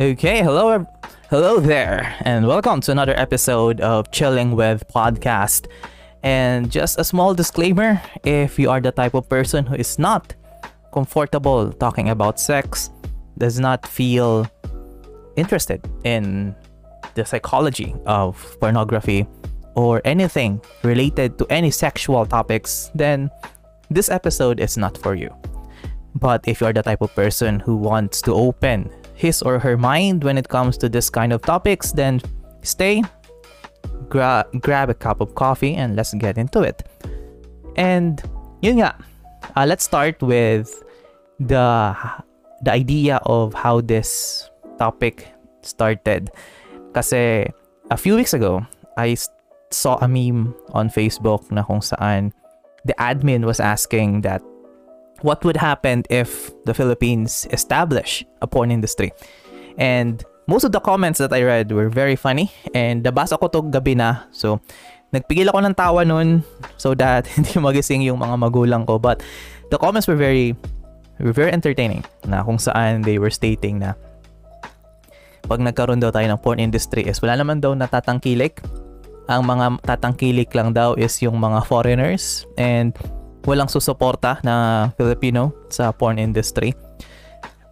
Okay, hello, hello there, and welcome to another episode of Chilling with Podcast. And just a small disclaimer: if you are the type of person who is not comfortable talking about sex, does not feel interested in the psychology of pornography or anything related to any sexual topics, then this episode is not for you. But if you're the type of person who wants to open his or her mind when it comes to this kind of topics, then stay, gra- grab a cup of coffee, and let's get into it. And yun nga, uh, let's start with the the idea of how this topic started. Kasi a few weeks ago, I saw a meme on Facebook na kung saan the admin was asking that what would happen if the Philippines establish a porn industry. And most of the comments that I read were very funny and nabasa ko to gabi na. So, nagpigil ako ng tawa nun so that hindi magising yung mga magulang ko. But the comments were very were very entertaining na kung saan they were stating na pag nagkaroon daw tayo ng porn industry is wala naman daw natatangkilik. Ang mga tatangkilik lang daw is yung mga foreigners and walang susuporta na Filipino sa porn industry.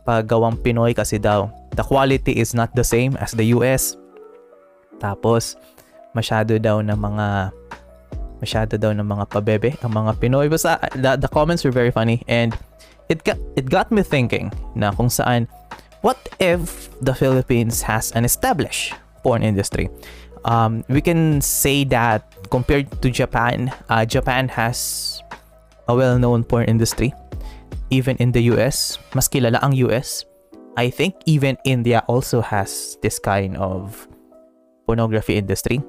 Pag gawang Pinoy kasi daw, the quality is not the same as the US. Tapos, masyado daw ng mga masyado daw ng mga pabebe ang mga Pinoy. Basta, the, the comments were very funny and it got, it got me thinking na kung saan what if the Philippines has an established porn industry? Um, we can say that compared to Japan, uh, Japan has a well-known porn industry. Even in the US, mas kilala ang US. I think even India also has this kind of pornography industry.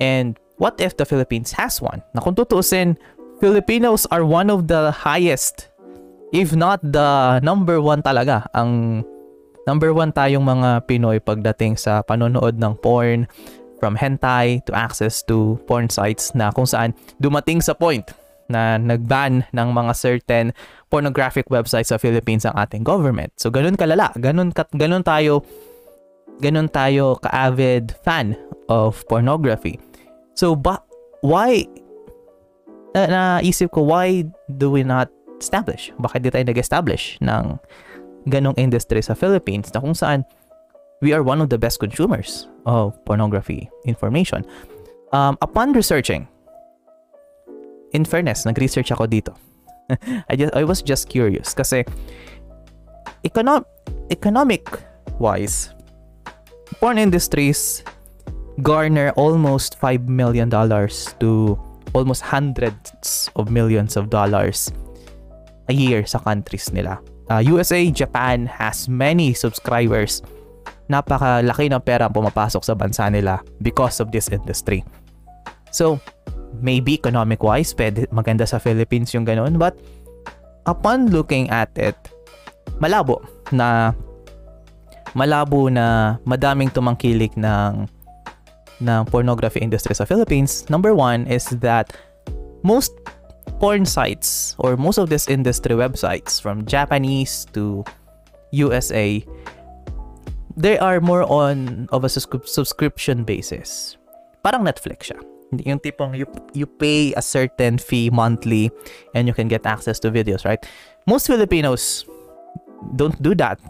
And what if the Philippines has one? Na kung tutuusin, Filipinos are one of the highest, if not the number one talaga, ang number one tayong mga Pinoy pagdating sa panonood ng porn, from hentai to access to porn sites na kung saan dumating sa point na nagban ng mga certain pornographic websites sa Philippines ang ating government. So ganun kalala, ganun kat, ganun tayo ganun tayo ka-avid fan of pornography. So ba why na naisip ko why do we not establish? Bakit di tayo nag-establish ng ganong industry sa Philippines na kung saan we are one of the best consumers of pornography information. Um, upon researching, in fairness, nag-research ako dito. I just I was just curious kasi econo- economic wise porn industries garner almost 5 million dollars to almost hundreds of millions of dollars a year sa countries nila. Uh, USA, Japan has many subscribers. Napakalaki ng pera ang pumapasok sa bansa nila because of this industry. So, maybe economic wise, pwede, maganda sa Philippines yung ganun. But, upon looking at it, malabo na malabo na madaming tumangkilik ng ng pornography industry sa Philippines. Number one is that most porn sites or most of this industry websites from Japanese to USA they are more on of a subscription basis. Parang Netflix siya. Yung tipong you, you pay a certain fee monthly and you can get access to videos, right? Most Filipinos don't do that.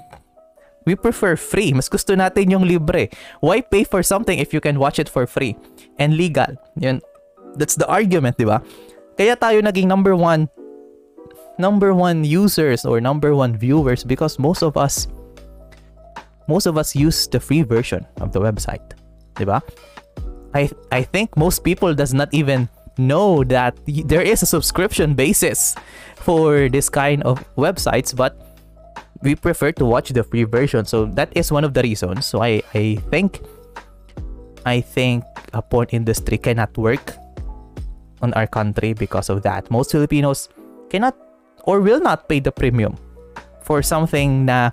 We prefer free. Mas gusto natin yung libre. Why pay for something if you can watch it for free? And legal. Yun. That's the argument, di ba? Kaya tayo naging number one number one users or number one viewers because most of us most of us use the free version of the website. Diba? I I think most people does not even know that there is a subscription basis for this kind of websites, but we prefer to watch the free version. So that is one of the reasons. So I I think I think a porn industry cannot work on our country because of that. Most Filipinos cannot or will not pay the premium for something na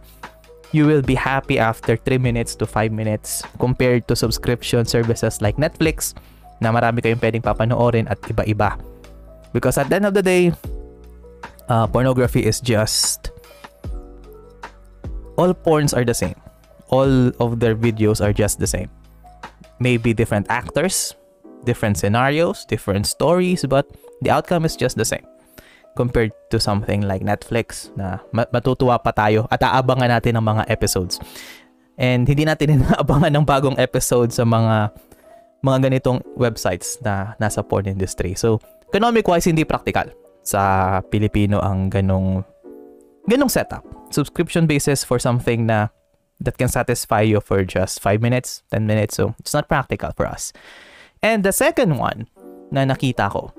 you will be happy after 3 minutes to 5 minutes compared to subscription services like Netflix na marami kayong pwedeng papanoorin at iba-iba. Because at the end of the day, uh, pornography is just all porns are the same. all of their videos are just the same. Maybe different actors, different scenarios, different stories, but the outcome is just the same compared to something like Netflix na matutuwa pa tayo at aabangan natin ng mga episodes. And hindi natin inaabangan ng bagong episode sa mga mga ganitong websites na nasa porn industry. So, economic wise hindi practical sa Pilipino ang ganong ganong setup. Subscription basis for something na that can satisfy you for just 5 minutes, 10 minutes. So, it's not practical for us. And the second one na nakita ko,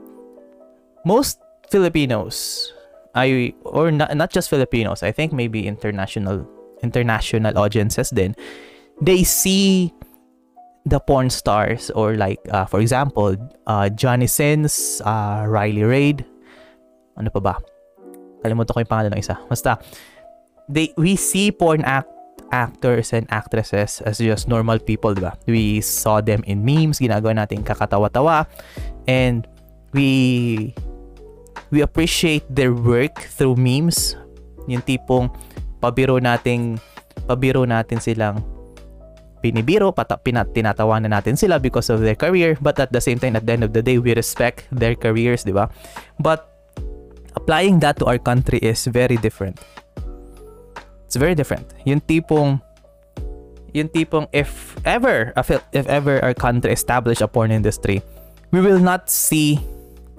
most Filipinos, I or not, not just Filipinos, I think maybe international international audiences din, they see the porn stars or like uh, for example, uh, Johnny Sins, uh, Riley Raid, ano pa ba? Kalimutan ko yung pangalan ng isa. Basta, they, we see porn act actors and actresses as just normal people, di ba? We saw them in memes, ginagawa natin kakatawa-tawa, and we we appreciate their work through memes. Yung tipong pabiro nating pabiro natin silang pinibiro, pata, pinat, tinatawanan natin sila because of their career, but at the same time, at the end of the day, we respect their careers, di ba? But applying that to our country is very different. It's very different. Yung tipong yung tipong if ever if ever our country establish a porn industry, we will not see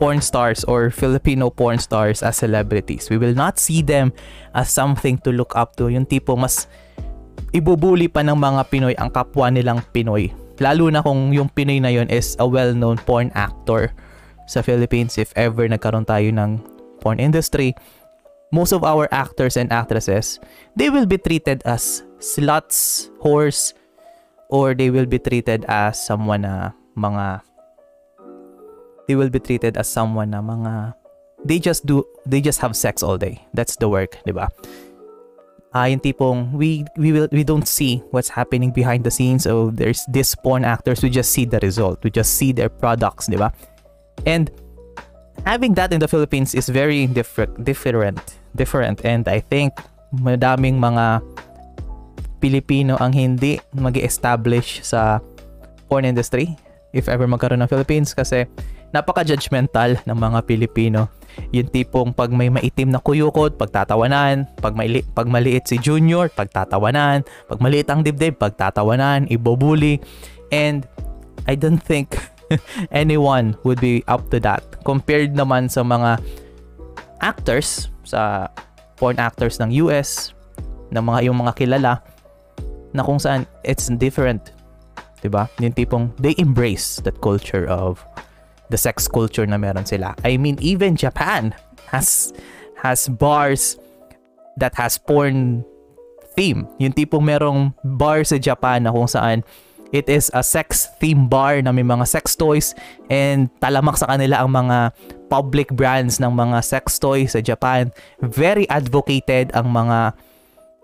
porn stars or Filipino porn stars as celebrities. We will not see them as something to look up to. Yung tipo mas ibubuli pa ng mga Pinoy ang kapwa nilang Pinoy. Lalo na kung yung Pinoy na yon is a well-known porn actor sa Philippines if ever nagkaroon tayo ng porn industry most of our actors and actresses, they will be treated as sluts, whores, or they will be treated as someone na mga they will be treated as someone na mga they just do they just have sex all day. That's the work, 'di ba? Ah, uh, yung tipong we we will we don't see what's happening behind the scenes. So there's this porn actors, we just see the result. We just see their products, 'di ba? And having that in the Philippines is very different different different and I think madaming mga Pilipino ang hindi mag establish sa porn industry if ever magkaroon ng Philippines kasi napaka-judgmental ng mga Pilipino. Yung tipong pag may maitim na kuyukot, pagtatawanan, pag, may, pag maliit si Junior, pagtatawanan, pag maliit ang dibdib, pagtatawanan, ibobuli. And I don't think anyone would be up to that. Compared naman sa mga actors sa porn actors ng US, ng mga yung mga kilala na kung saan it's different. 'Di ba? Yung tipong they embrace that culture of the sex culture na meron sila. I mean even Japan has has bars that has porn theme. Yung tipong merong bar sa Japan na kung saan it is a sex theme bar na may mga sex toys and talamak sa kanila ang mga public brands ng mga sex toys sa Japan. Very advocated ang mga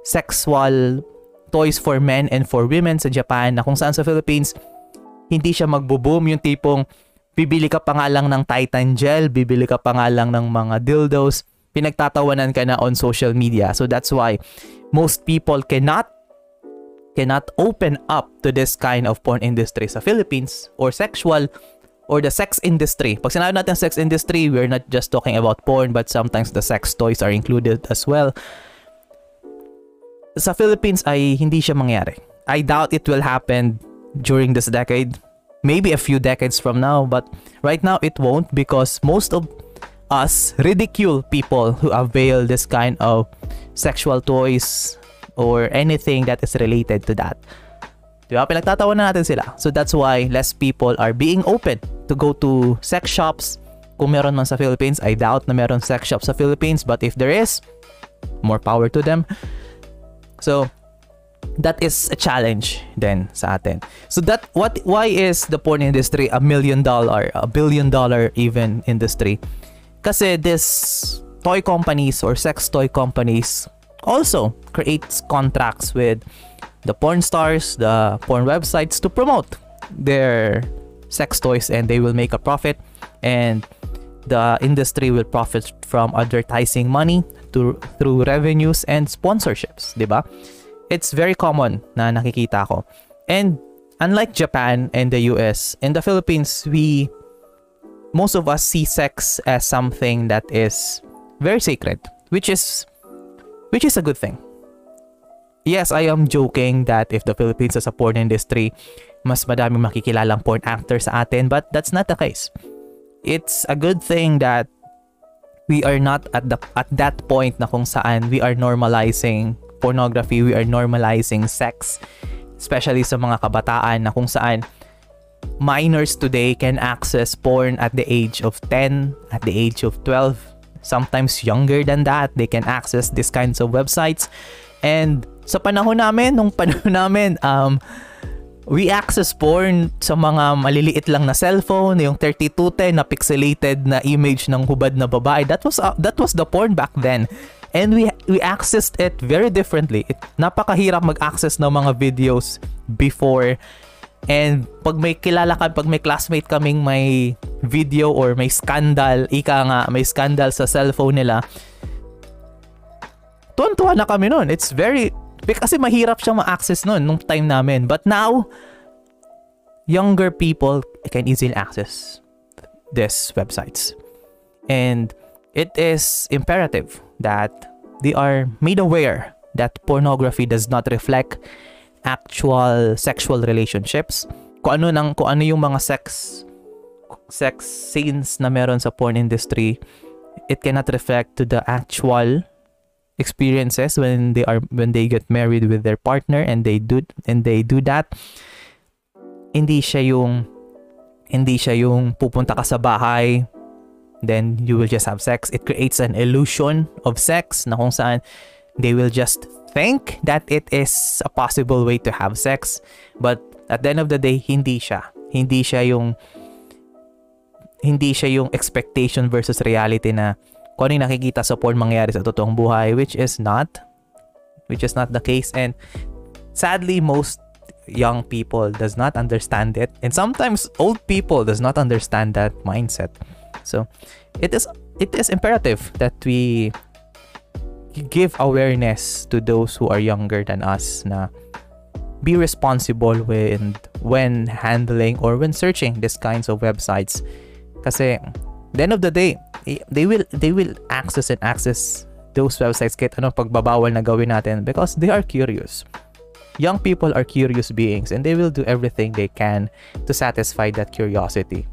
sexual toys for men and for women sa Japan na kung saan sa Philippines hindi siya magbo-boom yung tipong bibili ka pa nga lang ng Titan gel, bibili ka pa nga lang ng mga dildos, pinagtatawanan ka na on social media. So that's why most people cannot cannot open up to this kind of porn industry sa Philippines or sexual or the sex industry. Pag sinabi natin sex industry, we're not just talking about porn but sometimes the sex toys are included as well. Sa Philippines ay hindi siya mangyari. I doubt it will happen during this decade. Maybe a few decades from now, but right now it won't because most of us ridicule people who avail this kind of sexual toys or anything that is related to that. Di ba? Pinagtatawanan natin sila. So that's why less people are being open to go to sex shops. Kung meron man sa Philippines, I doubt na meron sex shops sa Philippines. But if there is, more power to them. So, that is a challenge then sa atin. So that what why is the porn industry a million dollar, a billion dollar even industry? Kasi this toy companies or sex toy companies also creates contracts with the porn stars, the porn websites to promote their sex toys and they will make a profit and the industry will profit from advertising money to through revenues and sponsorships, 'di ba? It's very common na nakikita ko. And unlike Japan and the US, in the Philippines, we most of us see sex as something that is very sacred, which is which is a good thing. Yes, I am joking that if the Philippines has a porn industry, mas madaming makikilalang porn actors sa atin, but that's not the case. It's a good thing that we are not at the at that point na kung saan we are normalizing pornography, we are normalizing sex, especially sa mga kabataan na kung saan minors today can access porn at the age of 10, at the age of 12, sometimes younger than that. They can access these kinds of websites. And sa panahon namin, nung panahon namin, um, we access porn sa mga maliliit lang na cellphone, yung 3210 na pixelated na image ng hubad na babae. That was uh, that was the porn back then. And we we accessed it very differently. It, napakahirap mag-access ng mga videos before. And pag may kilala ka, pag may classmate kaming may video or may scandal, ika nga, may scandal sa cellphone nila, tuwan-tuwa na kami nun. It's very kasi mahirap siyang ma-access noon nung time namin. But now, younger people can easily access these websites. And it is imperative that they are made aware that pornography does not reflect actual sexual relationships. Kung ano nang kung ano yung mga sex sex scenes na meron sa porn industry, it cannot reflect to the actual experiences when they are when they get married with their partner and they do and they do that hindi siya yung hindi siya yung pupunta ka sa bahay then you will just have sex. It creates an illusion of sex na kung saan they will just think that it is a possible way to have sex. But at the end of the day hindi siya. Hindi siya yung hindi siya yung expectation versus reality na kung ano nakikita sa porn mangyayari sa totoong buhay which is not which is not the case. And sadly most young people does not understand it. And sometimes old people does not understand that mindset so it is it is imperative that we give awareness to those who are younger than us na be responsible when when handling or when searching these kinds of websites kasi the end of the day they will they will access and access those websites kahit anong pagbabawal na gawin natin because they are curious. Young people are curious beings and they will do everything they can to satisfy that curiosity,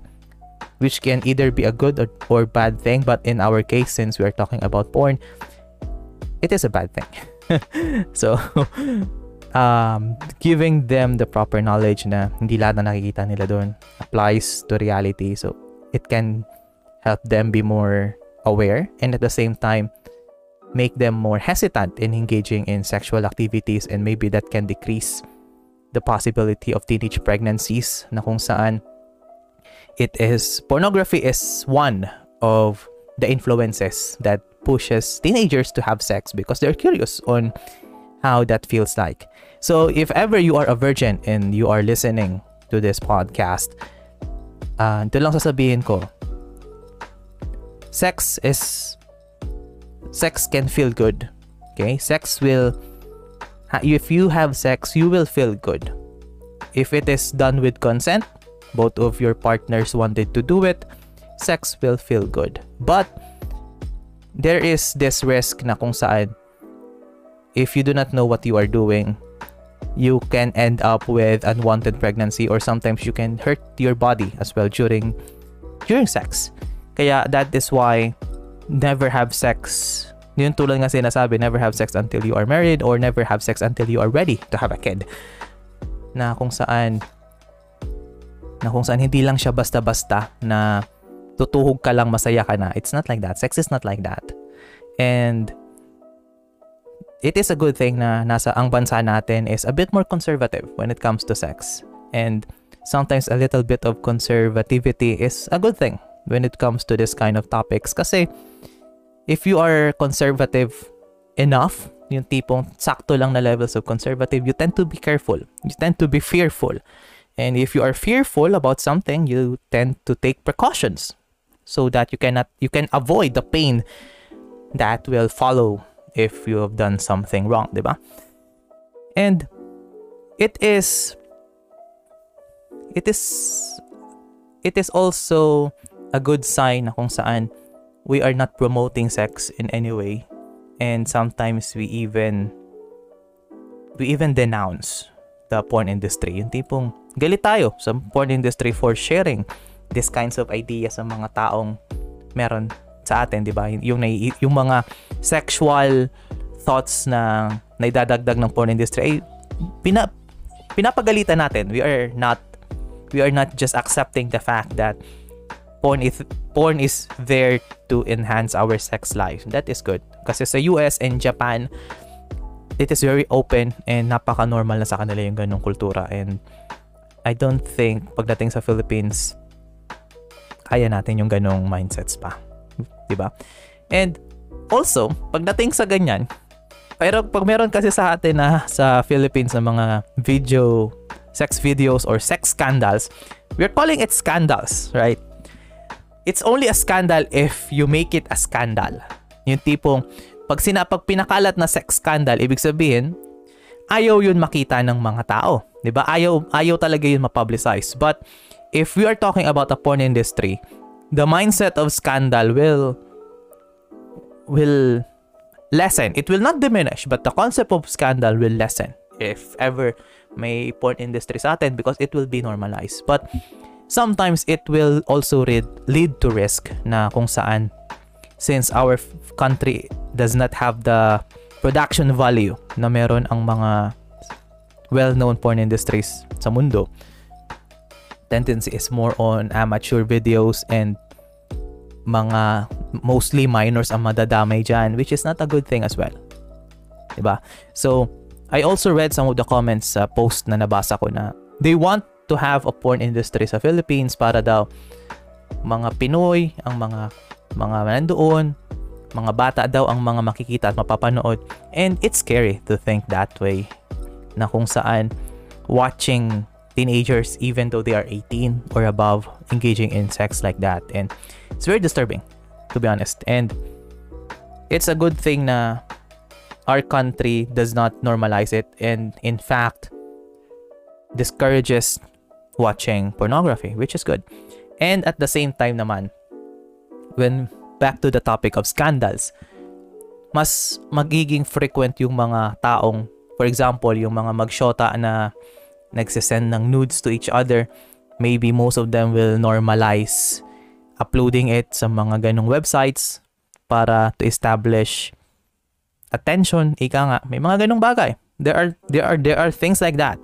which can either be a good or, or bad thing. But in our case, since we are talking about porn, it is a bad thing. so, um, giving them the proper knowledge na hindi lahat na nakikita nila doon applies to reality. So, it can help them be more aware and at the same time make them more hesitant in engaging in sexual activities and maybe that can decrease the possibility of teenage pregnancies na kung saan it is pornography is one of the influences that pushes teenagers to have sex because they're curious on how that feels like. So if ever you are a virgin and you are listening to this podcast, uh, ito lang sasabihin ko, sex is sex can feel good okay? Sex will if you have sex you will feel good. If it is done with consent both of your partners wanted to do it sex will feel good but there is this risk na kung saan if you do not know what you are doing you can end up with unwanted pregnancy or sometimes you can hurt your body as well during during sex kaya that is why never have sex. Yun tulad nga sinasabi, never have sex until you are married or never have sex until you are ready to have a kid. Na kung saan na kung saan hindi lang siya basta-basta na tutuhog ka lang masaya ka na. It's not like that. Sex is not like that. And it is a good thing na nasa ang bansa natin is a bit more conservative when it comes to sex. And sometimes a little bit of conservativity is a good thing when it comes to this kind of topics. Kasi, if you are conservative enough, yung tipong sakto lang na levels of conservative, you tend to be careful. You tend to be fearful. And if you are fearful about something, you tend to take precautions so that you cannot you can avoid the pain that will follow if you have done something wrong, 'di ba? And it is it is it is also a good sign na kung saan we are not promoting sex in any way and sometimes we even we even denounce the porn industry yung tipong galit tayo sa porn industry for sharing these kinds of ideas sa mga taong meron sa atin, 'di ba? Yung yung mga sexual thoughts na naidadagdag ng porn industry ay pina, pinapagalitan natin. We are not we are not just accepting the fact that porn is porn is there to enhance our sex life. That is good. Kasi sa US and Japan, it is very open and napaka-normal na sa kanila yung ganong kultura. And I don't think pagdating sa Philippines, kaya natin yung ganong mindsets pa. 'Di ba? And also, pagdating sa ganyan, pero pag meron kasi sa atin na sa Philippines na mga video, sex videos or sex scandals, we're calling it scandals, right? It's only a scandal if you make it a scandal. Yung tipong, pag sinapag pinakalat na sex scandal, ibig sabihin, ayaw yun makita ng mga tao. 'di ba? Ayaw ayaw talaga yun ma-publicize. But if we are talking about a porn industry, the mindset of scandal will will lessen. It will not diminish, but the concept of scandal will lessen if ever may porn industry sa atin because it will be normalized. But sometimes it will also lead, lead to risk na kung saan since our country does not have the production value na meron ang mga well-known porn industries sa mundo tendency is more on amateur videos and mga mostly minors ang madadamay dyan which is not a good thing as well. Diba? So, I also read some of the comments sa post na nabasa ko na they want to have a porn industry sa Philippines para daw mga Pinoy, ang mga mga nandoon, mga bata daw ang mga makikita at mapapanood. And it's scary to think that way na kung saan watching teenagers even though they are 18 or above engaging in sex like that and it's very disturbing to be honest and it's a good thing na our country does not normalize it and in fact discourages watching pornography, which is good. And at the same time naman, when back to the topic of scandals, mas magiging frequent yung mga taong, for example, yung mga magshota na nagsisend ng nudes to each other, maybe most of them will normalize uploading it sa mga ganong websites para to establish attention, ika nga, may mga ganong bagay. There are there are there are things like that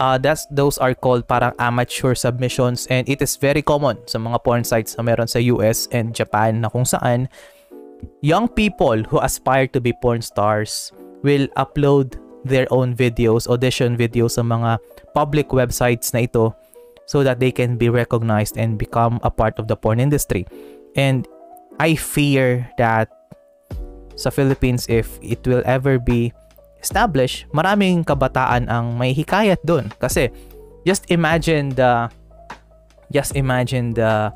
uh, that's those are called parang amateur submissions and it is very common sa mga porn sites na meron sa US and Japan na kung saan young people who aspire to be porn stars will upload their own videos, audition videos sa mga public websites na ito so that they can be recognized and become a part of the porn industry. And I fear that sa Philippines if it will ever be establish, maraming kabataan ang may hikayat doon. Kasi, just imagine the, just imagine the,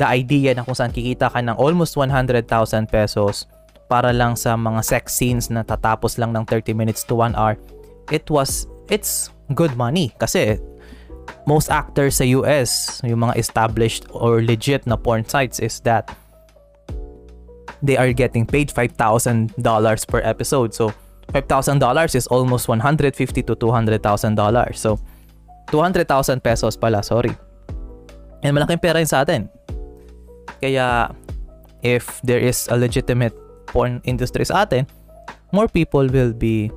the idea na kung saan kikita ka ng almost 100,000 pesos para lang sa mga sex scenes na tatapos lang ng 30 minutes to 1 hour. It was, it's good money. Kasi, most actors sa US, yung mga established or legit na porn sites is that they are getting paid $5,000 per episode. So, $5,000 is almost 150 to $200,000. So, 200,000 pesos pala, sorry. And malaking pera yun sa atin. Kaya, if there is a legitimate porn industry sa atin, more people will be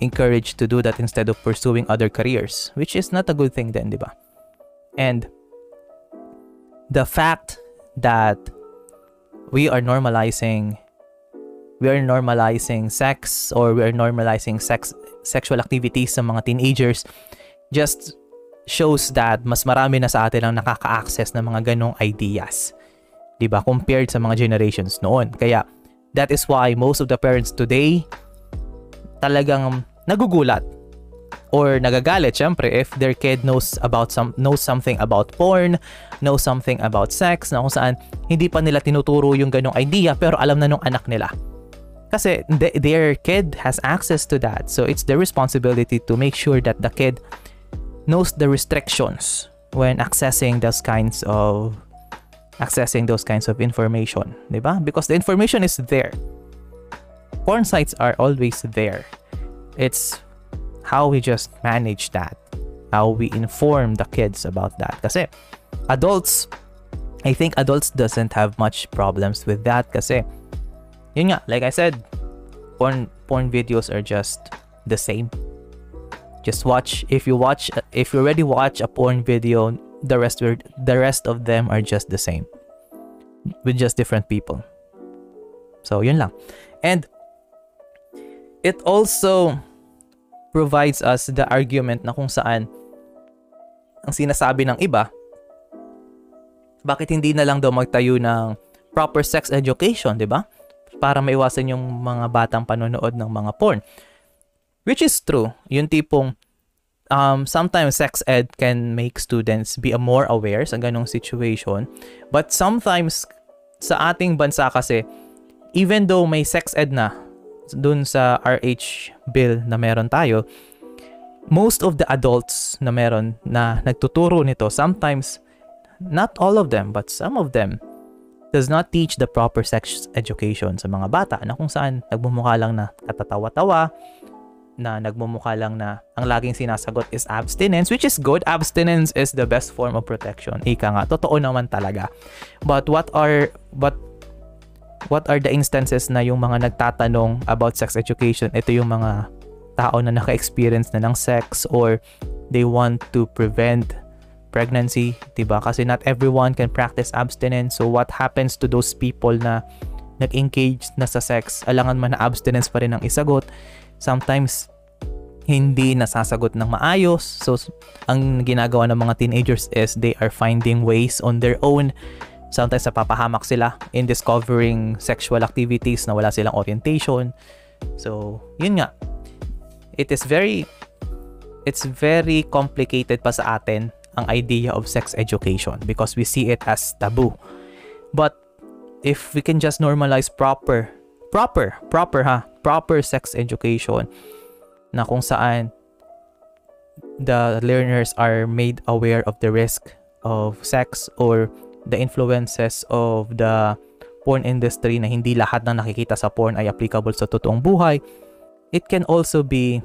encouraged to do that instead of pursuing other careers, which is not a good thing then, di ba? And the fact that we are normalizing we are normalizing sex or we are normalizing sex sexual activities sa mga teenagers just shows that mas marami na sa atin ang nakaka-access ng mga ganong ideas. 'Di ba? Compared sa mga generations noon. Kaya that is why most of the parents today talagang nagugulat or nagagalit syempre if their kid knows about some knows something about porn, knows something about sex na kung saan hindi pa nila tinuturo yung ganong idea pero alam na nung anak nila. Kasi th- their kid has access to that. So it's their responsibility to make sure that the kid knows the restrictions when accessing those kinds of accessing those kinds of information, ba? Because the information is there. Porn sites are always there. It's how we just manage that. How we inform the kids about that. Kasi adults I think adults doesn't have much problems with that kasi yun nga, like I said, porn porn videos are just the same. Just watch if you watch if you already watch a porn video, the rest were the rest of them are just the same. With just different people. So yun lang. And it also provides us the argument na kung saan ang sinasabi ng iba bakit hindi na lang daw magtayo ng proper sex education, 'di ba? Para maiwasan yung mga batang panonood ng mga porn. Which is true. Yung tipong um, sometimes sex ed can make students be more aware sa ganong situation. But sometimes sa ating bansa kasi, even though may sex ed na dun sa RH bill na meron tayo, most of the adults na meron na nagtuturo nito, sometimes not all of them, but some of them, does not teach the proper sex education sa mga bata na kung saan nagmumukha lang na katatawa-tawa, na nagmumukha lang na ang laging sinasagot is abstinence, which is good. Abstinence is the best form of protection. Ika nga, totoo naman talaga. But what are, but what are the instances na yung mga nagtatanong about sex education, ito yung mga tao na naka-experience na ng sex or they want to prevent pregnancy, 'di ba? Kasi not everyone can practice abstinence. So what happens to those people na nag-engage na sa sex, alangan man na abstinence pa rin ang isagot. Sometimes hindi nasasagot ng maayos. So ang ginagawa ng mga teenagers is they are finding ways on their own. Sometimes napapahamak sila in discovering sexual activities na wala silang orientation. So, yun nga. It is very it's very complicated pa sa atin ang idea of sex education because we see it as taboo. But if we can just normalize proper, proper, proper ha, proper sex education na kung saan the learners are made aware of the risk of sex or the influences of the porn industry na hindi lahat ng nakikita sa porn ay applicable sa totoong buhay, it can also be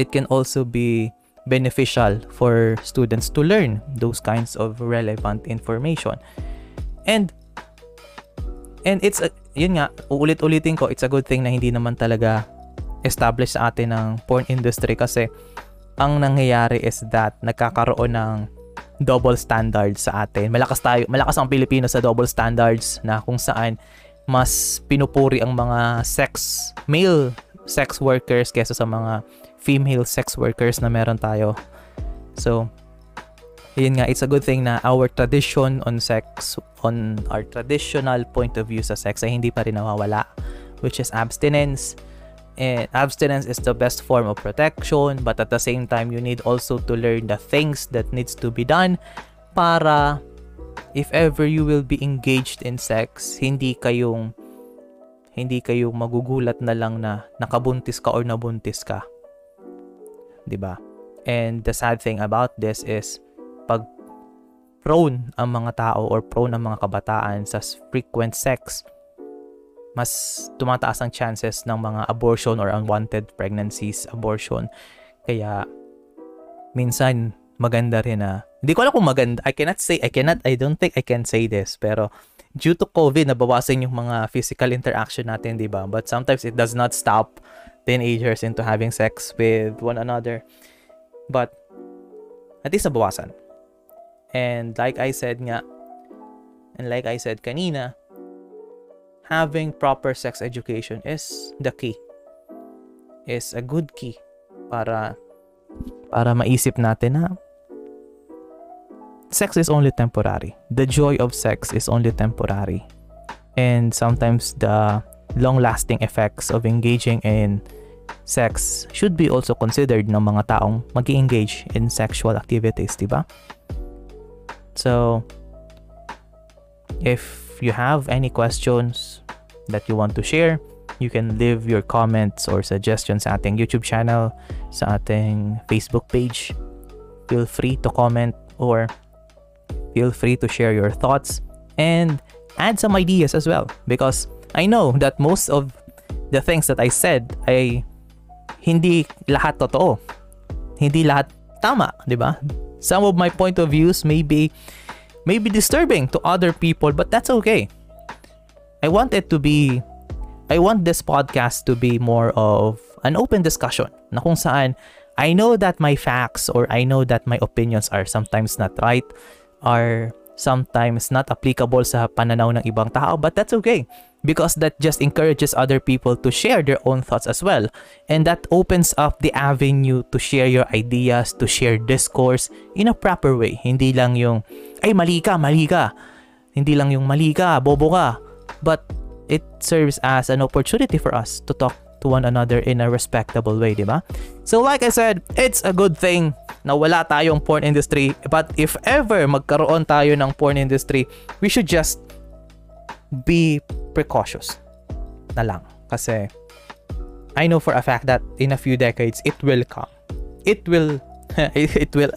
it can also be beneficial for students to learn those kinds of relevant information. And and it's a, yun nga, uulit-ulitin ko, it's a good thing na hindi naman talaga established sa atin ng porn industry kasi ang nangyayari is that nagkakaroon ng double standards sa atin. Malakas tayo, malakas ang Pilipino sa double standards na kung saan mas pinupuri ang mga sex male sex workers kaysa sa mga female sex workers na meron tayo. So, yun nga, it's a good thing na our tradition on sex, on our traditional point of view sa sex ay hindi pa rin nawawala, which is abstinence. And abstinence is the best form of protection, but at the same time, you need also to learn the things that needs to be done para if ever you will be engaged in sex, hindi kayong hindi kayong magugulat na lang na nakabuntis ka or nabuntis ka. 'Di ba? And the sad thing about this is pag prone ang mga tao or prone ang mga kabataan sa frequent sex, mas tumataas ang chances ng mga abortion or unwanted pregnancies, abortion. Kaya minsan maganda rin na hindi ko alam kung maganda. I cannot say, I cannot, I don't think I can say this. Pero due to COVID, nabawasan yung mga physical interaction natin, di ba? But sometimes it does not stop teenagers into having sex with one another. But, at least nabawasan. And like I said nga, and like I said kanina, having proper sex education is the key. Is a good key para para maisip natin na sex is only temporary. The joy of sex is only temporary. And sometimes the long-lasting effects of engaging in sex should be also considered ng mga taong mag engage in sexual activities, di ba? So, if you have any questions that you want to share, You can leave your comments or suggestions sa ating YouTube channel, sa ating Facebook page. Feel free to comment or feel free to share your thoughts and add some ideas as well because I know that most of the things that I said ay hindi lahat totoo. Hindi lahat tama, 'di ba? Some of my point of views may be may be disturbing to other people, but that's okay. I want it to be I want this podcast to be more of an open discussion na kung saan I know that my facts or I know that my opinions are sometimes not right, are sometimes not applicable sa pananaw ng ibang tao, but that's okay because that just encourages other people to share their own thoughts as well. And that opens up the avenue to share your ideas, to share discourse in a proper way. Hindi lang yung, ay mali ka, mali ka. Hindi lang yung mali ka, bobo ka. But it serves as an opportunity for us to talk to one another in a respectable way, di ba? So like I said, it's a good thing na wala tayong porn industry. But if ever magkaroon tayo ng porn industry, we should just be precautious na lang. Kasi I know for a fact that in a few decades, it will come. It will, it will,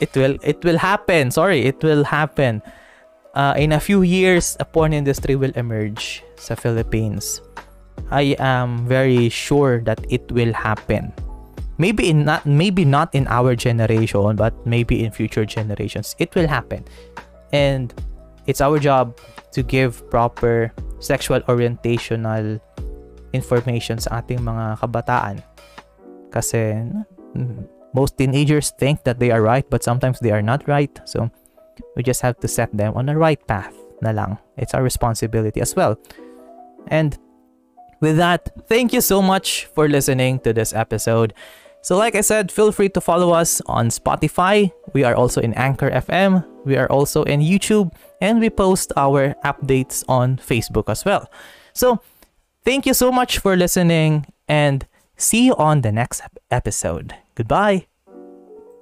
it will, it will happen. Sorry, it will happen. Uh, in a few years, a porn industry will emerge sa Philippines. I am very sure that it will happen. Maybe in not maybe not in our generation, but maybe in future generations, it will happen. And it's our job to give proper sexual orientational information sa ating mga kabataan. Kasi most teenagers think that they are right, but sometimes they are not right. So we just have to set them on the right path na lang. It's our responsibility as well. And with that, thank you so much for listening to this episode. So, like I said, feel free to follow us on Spotify. We are also in Anchor FM. We are also in YouTube. And we post our updates on Facebook as well. So, thank you so much for listening and see you on the next episode. Goodbye.